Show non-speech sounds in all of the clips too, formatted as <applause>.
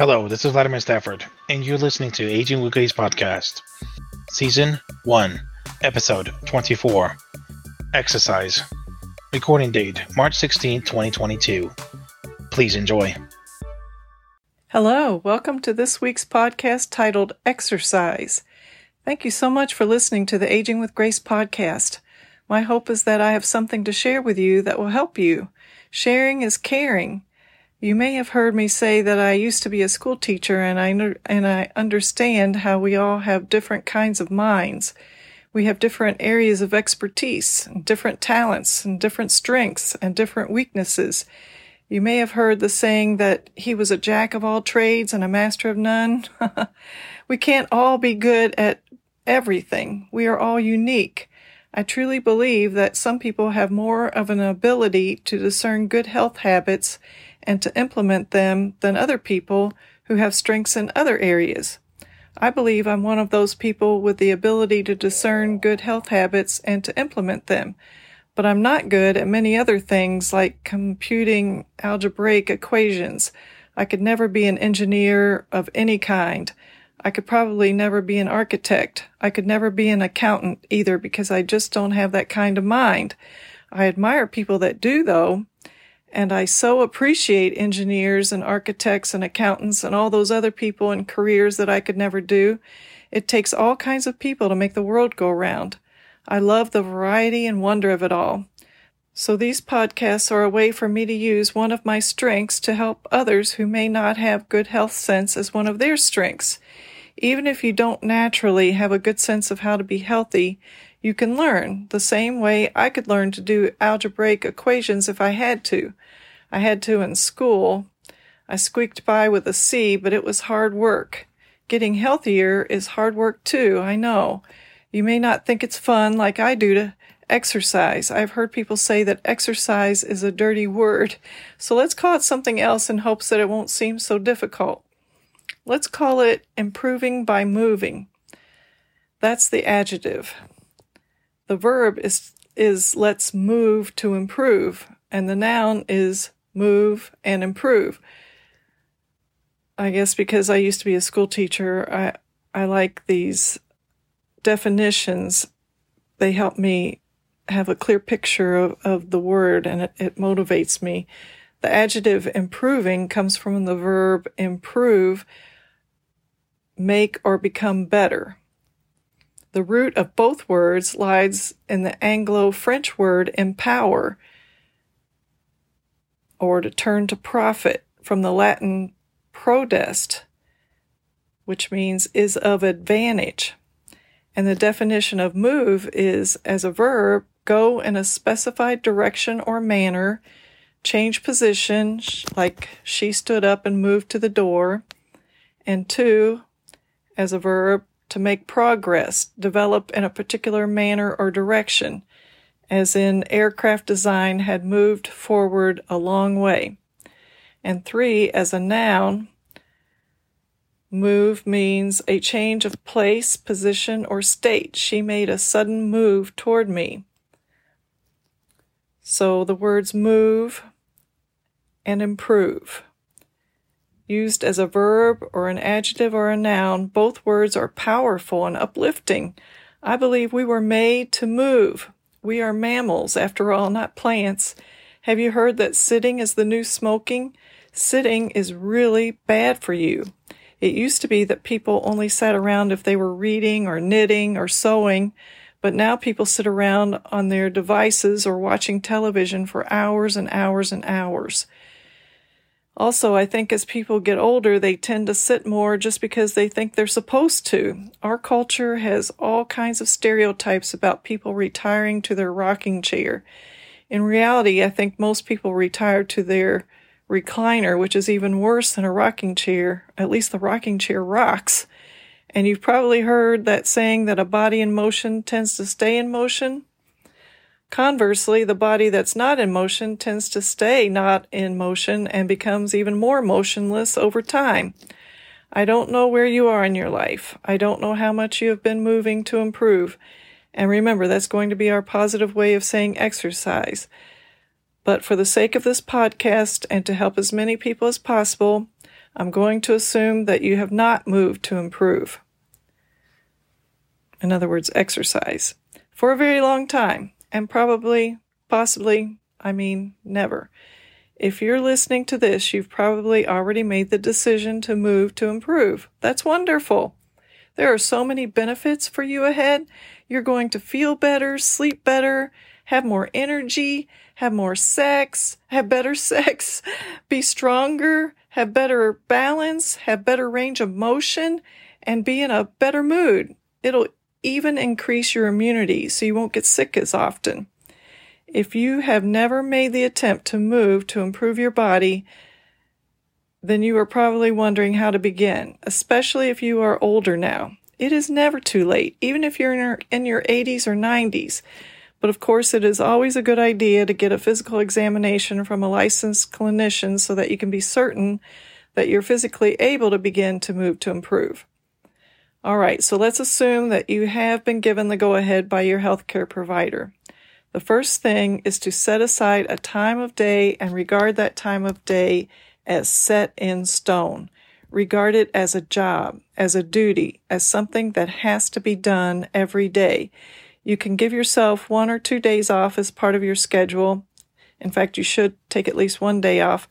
Hello, this is Vladimir Stafford, and you're listening to Aging with Grace podcast, Season 1, Episode 24 Exercise. Recording date March 16, 2022. Please enjoy. Hello, welcome to this week's podcast titled Exercise. Thank you so much for listening to the Aging with Grace podcast. My hope is that I have something to share with you that will help you. Sharing is caring. You may have heard me say that I used to be a school teacher and I, and I understand how we all have different kinds of minds. We have different areas of expertise, and different talents, and different strengths and different weaknesses. You may have heard the saying that he was a jack of all trades and a master of none. <laughs> we can't all be good at everything. We are all unique. I truly believe that some people have more of an ability to discern good health habits and to implement them than other people who have strengths in other areas. I believe I'm one of those people with the ability to discern good health habits and to implement them, but I'm not good at many other things like computing algebraic equations. I could never be an engineer of any kind. I could probably never be an architect. I could never be an accountant either because I just don't have that kind of mind. I admire people that do though, and I so appreciate engineers and architects and accountants and all those other people in careers that I could never do. It takes all kinds of people to make the world go round. I love the variety and wonder of it all. So these podcasts are a way for me to use one of my strengths to help others who may not have good health sense as one of their strengths. Even if you don't naturally have a good sense of how to be healthy, you can learn the same way I could learn to do algebraic equations if I had to. I had to in school. I squeaked by with a C, but it was hard work. Getting healthier is hard work too, I know. You may not think it's fun like I do to exercise. I've heard people say that exercise is a dirty word, so let's call it something else in hopes that it won't seem so difficult. Let's call it improving by moving. That's the adjective. The verb is, is let's move to improve, and the noun is move and improve. I guess because I used to be a school teacher, I, I like these definitions. They help me have a clear picture of, of the word and it, it motivates me. The adjective improving comes from the verb improve, make or become better. The root of both words lies in the Anglo French word empower, or to turn to profit, from the Latin prodest, which means is of advantage. And the definition of move is as a verb, go in a specified direction or manner, change position, like she stood up and moved to the door. And two, as a verb, to make progress, develop in a particular manner or direction, as in aircraft design had moved forward a long way. And three, as a noun, move means a change of place, position, or state. She made a sudden move toward me. So the words move and improve. Used as a verb or an adjective or a noun, both words are powerful and uplifting. I believe we were made to move. We are mammals, after all, not plants. Have you heard that sitting is the new smoking? Sitting is really bad for you. It used to be that people only sat around if they were reading or knitting or sewing, but now people sit around on their devices or watching television for hours and hours and hours. Also, I think as people get older, they tend to sit more just because they think they're supposed to. Our culture has all kinds of stereotypes about people retiring to their rocking chair. In reality, I think most people retire to their recliner, which is even worse than a rocking chair. At least the rocking chair rocks. And you've probably heard that saying that a body in motion tends to stay in motion. Conversely, the body that's not in motion tends to stay not in motion and becomes even more motionless over time. I don't know where you are in your life. I don't know how much you have been moving to improve. And remember, that's going to be our positive way of saying exercise. But for the sake of this podcast and to help as many people as possible, I'm going to assume that you have not moved to improve. In other words, exercise for a very long time and probably, possibly, I mean, never. If you're listening to this, you've probably already made the decision to move to improve. That's wonderful. There are so many benefits for you ahead. You're going to feel better, sleep better, have more energy, have more sex, have better <laughs> sex, be stronger, have better balance, have better range of motion, and be in a better mood. It'll even increase your immunity so you won't get sick as often. If you have never made the attempt to move to improve your body, then you are probably wondering how to begin, especially if you are older now. It is never too late, even if you're in your, in your 80s or 90s. But of course, it is always a good idea to get a physical examination from a licensed clinician so that you can be certain that you're physically able to begin to move to improve. All right, so let's assume that you have been given the go ahead by your healthcare provider. The first thing is to set aside a time of day and regard that time of day as set in stone. Regard it as a job, as a duty, as something that has to be done every day. You can give yourself one or two days off as part of your schedule. In fact, you should take at least one day off,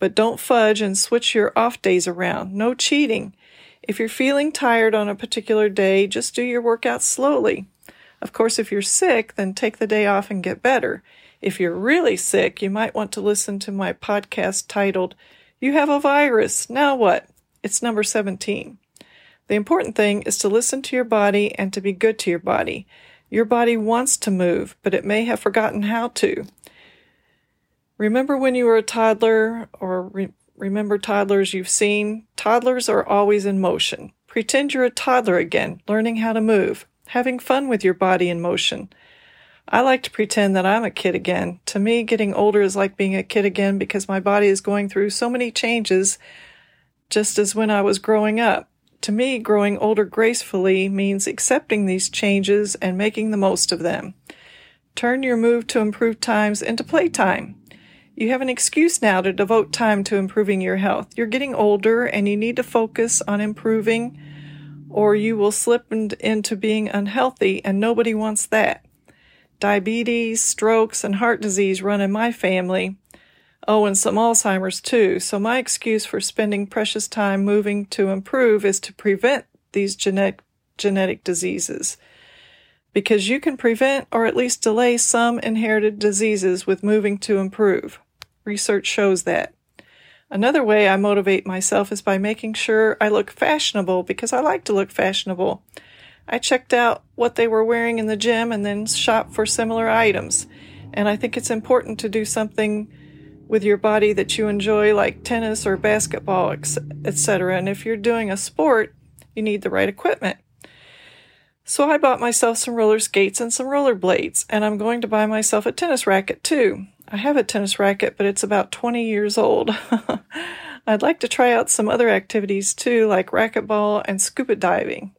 but don't fudge and switch your off days around. No cheating. If you're feeling tired on a particular day, just do your workout slowly. Of course, if you're sick, then take the day off and get better. If you're really sick, you might want to listen to my podcast titled, You Have a Virus. Now what? It's number 17. The important thing is to listen to your body and to be good to your body. Your body wants to move, but it may have forgotten how to. Remember when you were a toddler or re- Remember toddlers you've seen? Toddlers are always in motion. Pretend you're a toddler again, learning how to move, having fun with your body in motion. I like to pretend that I'm a kid again. To me, getting older is like being a kid again because my body is going through so many changes, just as when I was growing up. To me, growing older gracefully means accepting these changes and making the most of them. Turn your move to improve times into playtime. You have an excuse now to devote time to improving your health. You're getting older and you need to focus on improving, or you will slip into being unhealthy, and nobody wants that. Diabetes, strokes, and heart disease run in my family. Oh, and some Alzheimer's too. So, my excuse for spending precious time moving to improve is to prevent these genetic, genetic diseases because you can prevent or at least delay some inherited diseases with moving to improve. Research shows that. Another way I motivate myself is by making sure I look fashionable because I like to look fashionable. I checked out what they were wearing in the gym and then shopped for similar items. And I think it's important to do something with your body that you enjoy, like tennis or basketball, etc. And if you're doing a sport, you need the right equipment. So I bought myself some roller skates and some roller blades, and I'm going to buy myself a tennis racket too. I have a tennis racket, but it's about 20 years old. <laughs> I'd like to try out some other activities too, like racquetball and scuba diving.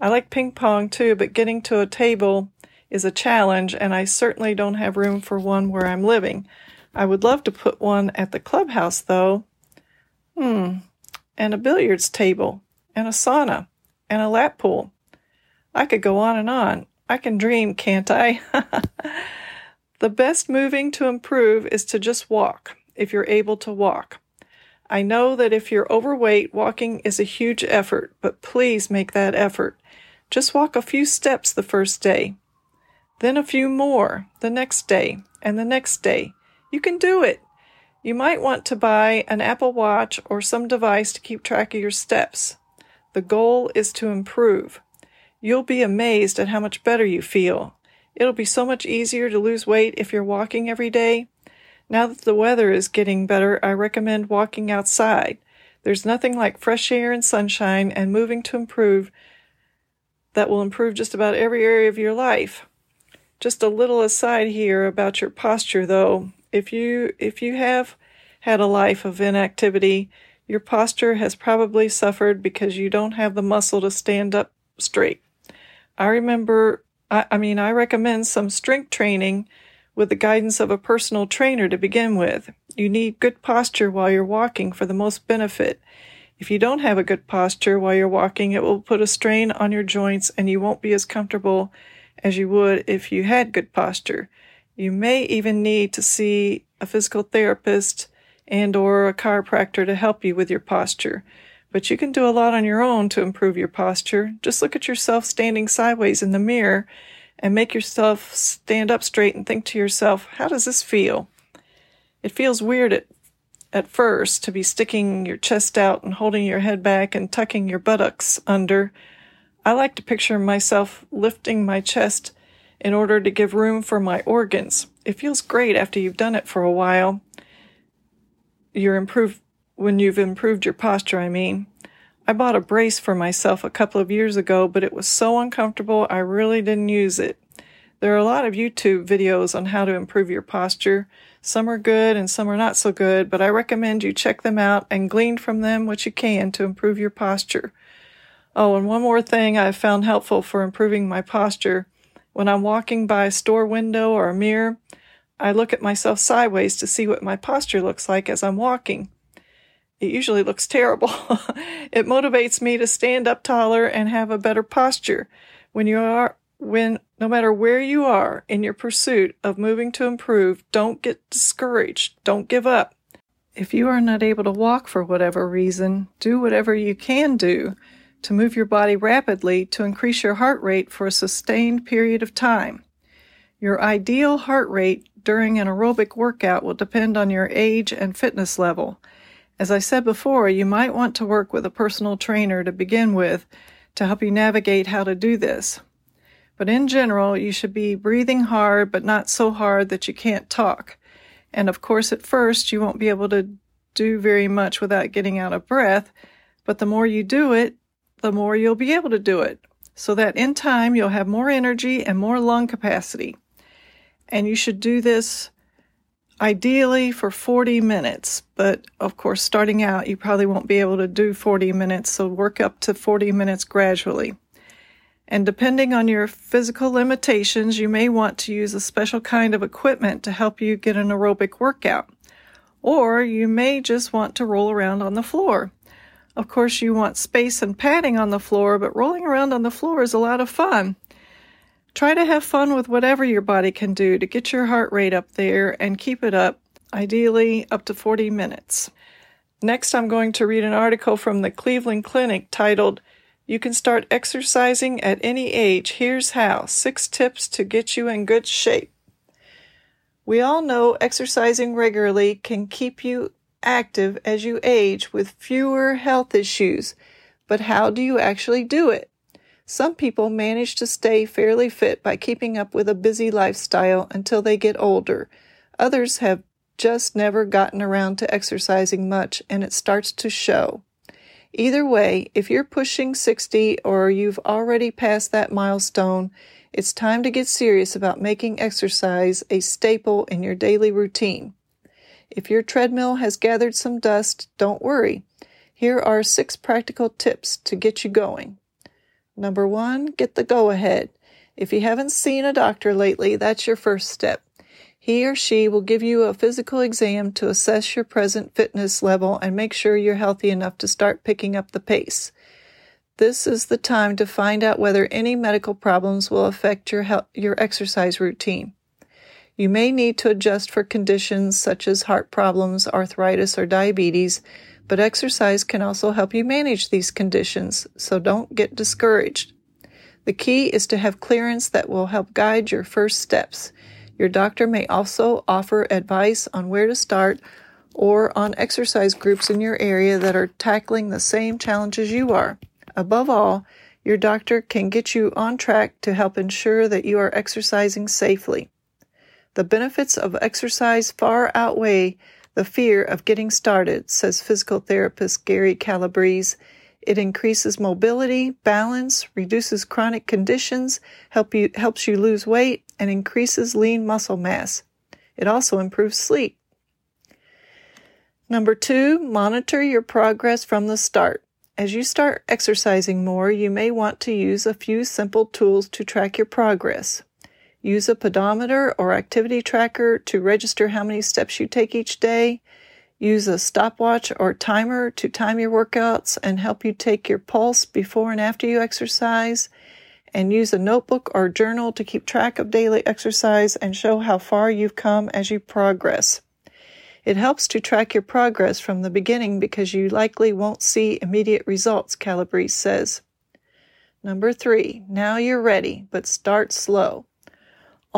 I like ping pong too, but getting to a table is a challenge, and I certainly don't have room for one where I'm living. I would love to put one at the clubhouse though. Hmm. And a billiards table, and a sauna, and a lap pool. I could go on and on. I can dream, can't I? <laughs> the best moving to improve is to just walk, if you're able to walk. I know that if you're overweight, walking is a huge effort, but please make that effort. Just walk a few steps the first day, then a few more the next day, and the next day. You can do it. You might want to buy an Apple Watch or some device to keep track of your steps. The goal is to improve. You'll be amazed at how much better you feel. It'll be so much easier to lose weight if you're walking every day. Now that the weather is getting better, I recommend walking outside. There's nothing like fresh air and sunshine and moving to improve that will improve just about every area of your life. Just a little aside here about your posture though. If you if you have had a life of inactivity, your posture has probably suffered because you don't have the muscle to stand up straight. I remember, I, I mean, I recommend some strength training with the guidance of a personal trainer to begin with. You need good posture while you're walking for the most benefit. If you don't have a good posture while you're walking, it will put a strain on your joints and you won't be as comfortable as you would if you had good posture. You may even need to see a physical therapist and or a chiropractor to help you with your posture. But you can do a lot on your own to improve your posture. Just look at yourself standing sideways in the mirror and make yourself stand up straight and think to yourself, how does this feel? It feels weird at, at first to be sticking your chest out and holding your head back and tucking your buttocks under. I like to picture myself lifting my chest in order to give room for my organs. It feels great after you've done it for a while. You're improved when you've improved your posture, I mean. I bought a brace for myself a couple of years ago, but it was so uncomfortable I really didn't use it. There are a lot of YouTube videos on how to improve your posture. Some are good and some are not so good, but I recommend you check them out and glean from them what you can to improve your posture. Oh, and one more thing I've found helpful for improving my posture. When I'm walking by a store window or a mirror, I look at myself sideways to see what my posture looks like as I'm walking it usually looks terrible. <laughs> it motivates me to stand up taller and have a better posture. When you are, when, no matter where you are in your pursuit of moving to improve, don't get discouraged. Don't give up. If you are not able to walk for whatever reason, do whatever you can do to move your body rapidly to increase your heart rate for a sustained period of time. Your ideal heart rate during an aerobic workout will depend on your age and fitness level. As I said before, you might want to work with a personal trainer to begin with to help you navigate how to do this. But in general, you should be breathing hard, but not so hard that you can't talk. And of course, at first, you won't be able to do very much without getting out of breath, but the more you do it, the more you'll be able to do it. So that in time, you'll have more energy and more lung capacity. And you should do this ideally for 40 minutes, but of course, starting out, you probably won't be able to do 40 minutes, so work up to 40 minutes gradually. And depending on your physical limitations, you may want to use a special kind of equipment to help you get an aerobic workout. Or you may just want to roll around on the floor. Of course, you want space and padding on the floor, but rolling around on the floor is a lot of fun. Try to have fun with whatever your body can do to get your heart rate up there and keep it up, ideally up to 40 minutes. Next, I'm going to read an article from the Cleveland Clinic titled, You Can Start Exercising at Any Age. Here's How Six Tips to Get You in Good Shape. We all know exercising regularly can keep you active as you age with fewer health issues, but how do you actually do it? Some people manage to stay fairly fit by keeping up with a busy lifestyle until they get older. Others have just never gotten around to exercising much and it starts to show. Either way, if you're pushing 60 or you've already passed that milestone, it's time to get serious about making exercise a staple in your daily routine. If your treadmill has gathered some dust, don't worry. Here are six practical tips to get you going. Number one, get the go ahead. If you haven't seen a doctor lately, that's your first step. He or she will give you a physical exam to assess your present fitness level and make sure you're healthy enough to start picking up the pace. This is the time to find out whether any medical problems will affect your health, your exercise routine. You may need to adjust for conditions such as heart problems, arthritis, or diabetes, but exercise can also help you manage these conditions, so don't get discouraged. The key is to have clearance that will help guide your first steps. Your doctor may also offer advice on where to start or on exercise groups in your area that are tackling the same challenges you are. Above all, your doctor can get you on track to help ensure that you are exercising safely. The benefits of exercise far outweigh the fear of getting started, says physical therapist Gary Calabrese. It increases mobility, balance, reduces chronic conditions, help you, helps you lose weight, and increases lean muscle mass. It also improves sleep. Number two, monitor your progress from the start. As you start exercising more, you may want to use a few simple tools to track your progress. Use a pedometer or activity tracker to register how many steps you take each day. Use a stopwatch or timer to time your workouts and help you take your pulse before and after you exercise. And use a notebook or journal to keep track of daily exercise and show how far you've come as you progress. It helps to track your progress from the beginning because you likely won't see immediate results, Calabrese says. Number three, now you're ready, but start slow.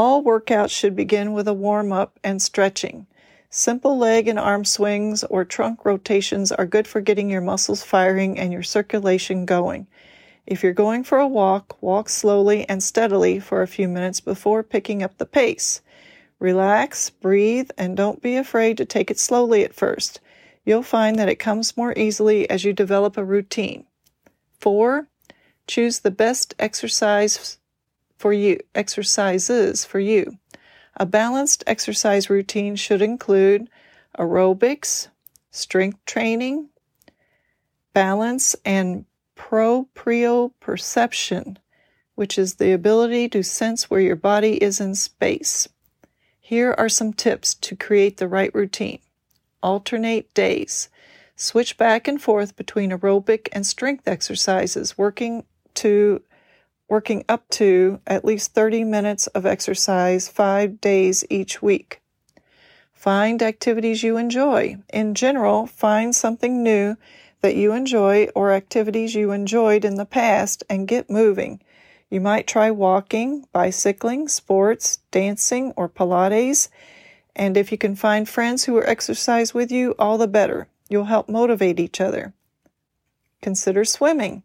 All workouts should begin with a warm up and stretching. Simple leg and arm swings or trunk rotations are good for getting your muscles firing and your circulation going. If you're going for a walk, walk slowly and steadily for a few minutes before picking up the pace. Relax, breathe, and don't be afraid to take it slowly at first. You'll find that it comes more easily as you develop a routine. 4. Choose the best exercise for you, exercises for you. A balanced exercise routine should include aerobics, strength training, balance, and proprioception, which is the ability to sense where your body is in space. Here are some tips to create the right routine. Alternate days. Switch back and forth between aerobic and strength exercises, working to working up to at least 30 minutes of exercise 5 days each week. Find activities you enjoy. In general, find something new that you enjoy or activities you enjoyed in the past and get moving. You might try walking, bicycling, sports, dancing, or Pilates. And if you can find friends who will exercise with you, all the better. You'll help motivate each other. Consider swimming.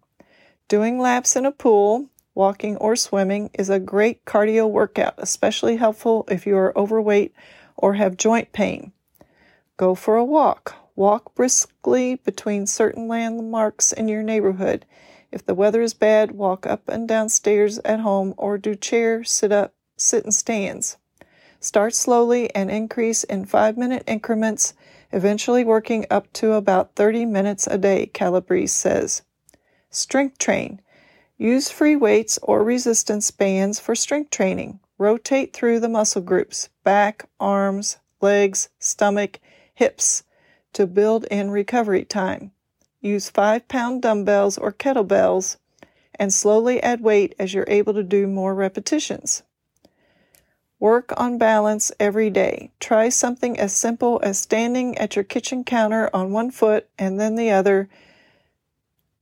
Doing laps in a pool, walking, or swimming is a great cardio workout, especially helpful if you are overweight or have joint pain. Go for a walk. Walk briskly between certain landmarks in your neighborhood. If the weather is bad, walk up and down stairs at home or do chair, sit up, sit and stands. Start slowly and increase in five minute increments, eventually working up to about 30 minutes a day, Calabrese says. Strength train. Use free weights or resistance bands for strength training. Rotate through the muscle groups back, arms, legs, stomach, hips to build in recovery time. Use 5 pound dumbbells or kettlebells and slowly add weight as you're able to do more repetitions. Work on balance every day. Try something as simple as standing at your kitchen counter on one foot and then the other,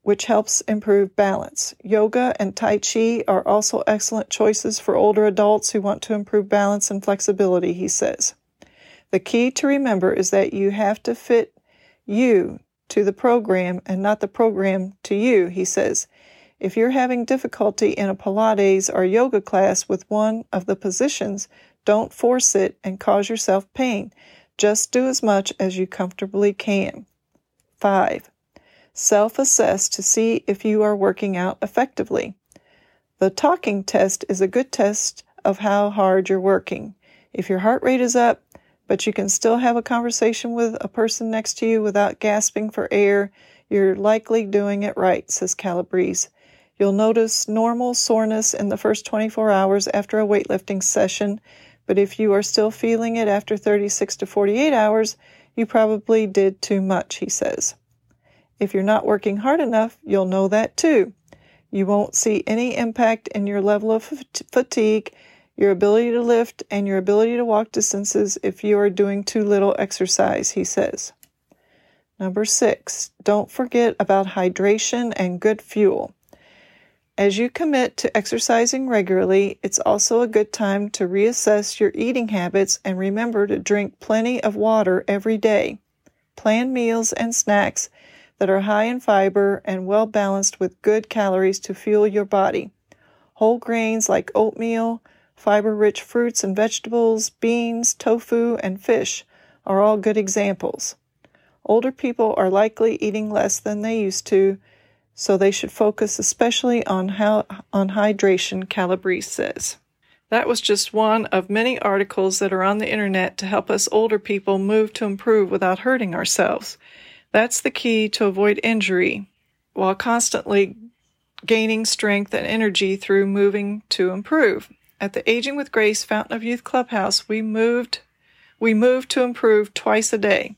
which helps improve balance. Yoga and Tai Chi are also excellent choices for older adults who want to improve balance and flexibility, he says. The key to remember is that you have to fit you to the program and not the program to you, he says. If you're having difficulty in a Pilates or yoga class with one of the positions, don't force it and cause yourself pain. Just do as much as you comfortably can. 5. Self assess to see if you are working out effectively. The talking test is a good test of how hard you're working. If your heart rate is up, but you can still have a conversation with a person next to you without gasping for air, you're likely doing it right, says Calabrese. You'll notice normal soreness in the first 24 hours after a weightlifting session, but if you are still feeling it after 36 to 48 hours, you probably did too much, he says. If you're not working hard enough, you'll know that too. You won't see any impact in your level of fatigue your ability to lift, and your ability to walk distances if you are doing too little exercise, he says. Number six, don't forget about hydration and good fuel. As you commit to exercising regularly, it's also a good time to reassess your eating habits and remember to drink plenty of water every day. Plan meals and snacks that are high in fiber and well balanced with good calories to fuel your body. Whole grains like oatmeal, Fiber rich fruits and vegetables, beans, tofu, and fish are all good examples. Older people are likely eating less than they used to, so they should focus especially on how on hydration, Calabrese says. That was just one of many articles that are on the internet to help us older people move to improve without hurting ourselves. That's the key to avoid injury while constantly gaining strength and energy through moving to improve. At the Aging with Grace Fountain of Youth Clubhouse, we moved we moved to improve twice a day.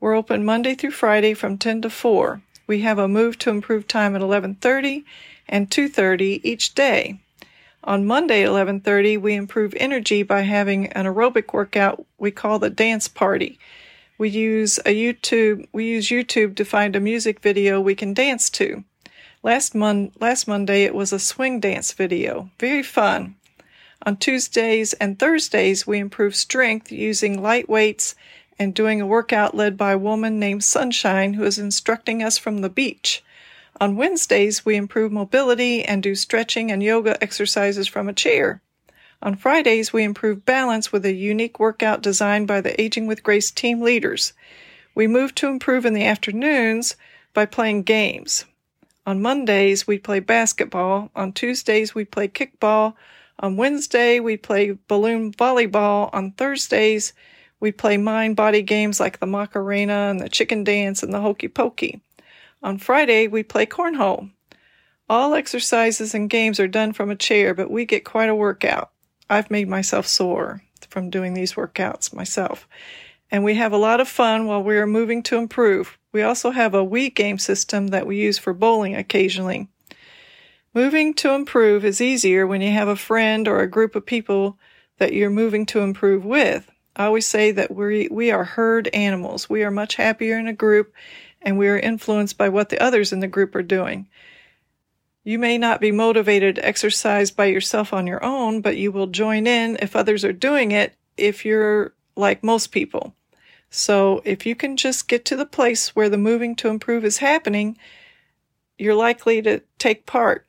We're open Monday through Friday from 10 to 4. We have a move to improve time at 11:30 and 2:30 each day. On Monday at 11:30, we improve energy by having an aerobic workout we call the dance party. We use a YouTube we use YouTube to find a music video we can dance to. Last mon- last Monday it was a swing dance video. Very fun. On Tuesdays and Thursdays we improve strength using light weights and doing a workout led by a woman named Sunshine who is instructing us from the beach. On Wednesdays, we improve mobility and do stretching and yoga exercises from a chair. On Fridays, we improve balance with a unique workout designed by the Aging with Grace team leaders. We move to improve in the afternoons by playing games. On Mondays, we play basketball. On Tuesdays, we play kickball. On Wednesday, we play balloon volleyball. On Thursdays, we play mind body games like the Macarena and the chicken dance and the hokey pokey. On Friday, we play cornhole. All exercises and games are done from a chair, but we get quite a workout. I've made myself sore from doing these workouts myself. And we have a lot of fun while we are moving to improve. We also have a Wii game system that we use for bowling occasionally. Moving to improve is easier when you have a friend or a group of people that you're moving to improve with. I always say that we we are herd animals. We are much happier in a group and we are influenced by what the others in the group are doing. You may not be motivated to exercise by yourself on your own, but you will join in if others are doing it if you're like most people. So if you can just get to the place where the moving to improve is happening, you're likely to take part.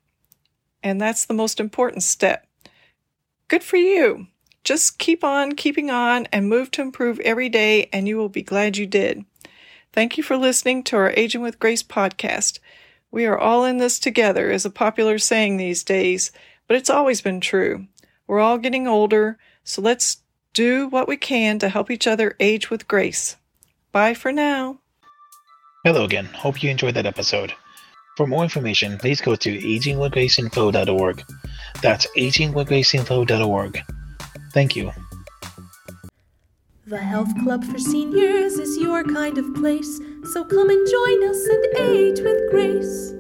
And that's the most important step. Good for you. Just keep on keeping on and move to improve every day, and you will be glad you did. Thank you for listening to our Aging with Grace podcast. We are all in this together, is a popular saying these days, but it's always been true. We're all getting older, so let's do what we can to help each other age with grace. Bye for now. Hello again. Hope you enjoyed that episode. For more information, please go to agingwithgraceinfo.org. That's agingwithgraceinfo.org. Thank you. The Health Club for Seniors is your kind of place, so come and join us and age with grace.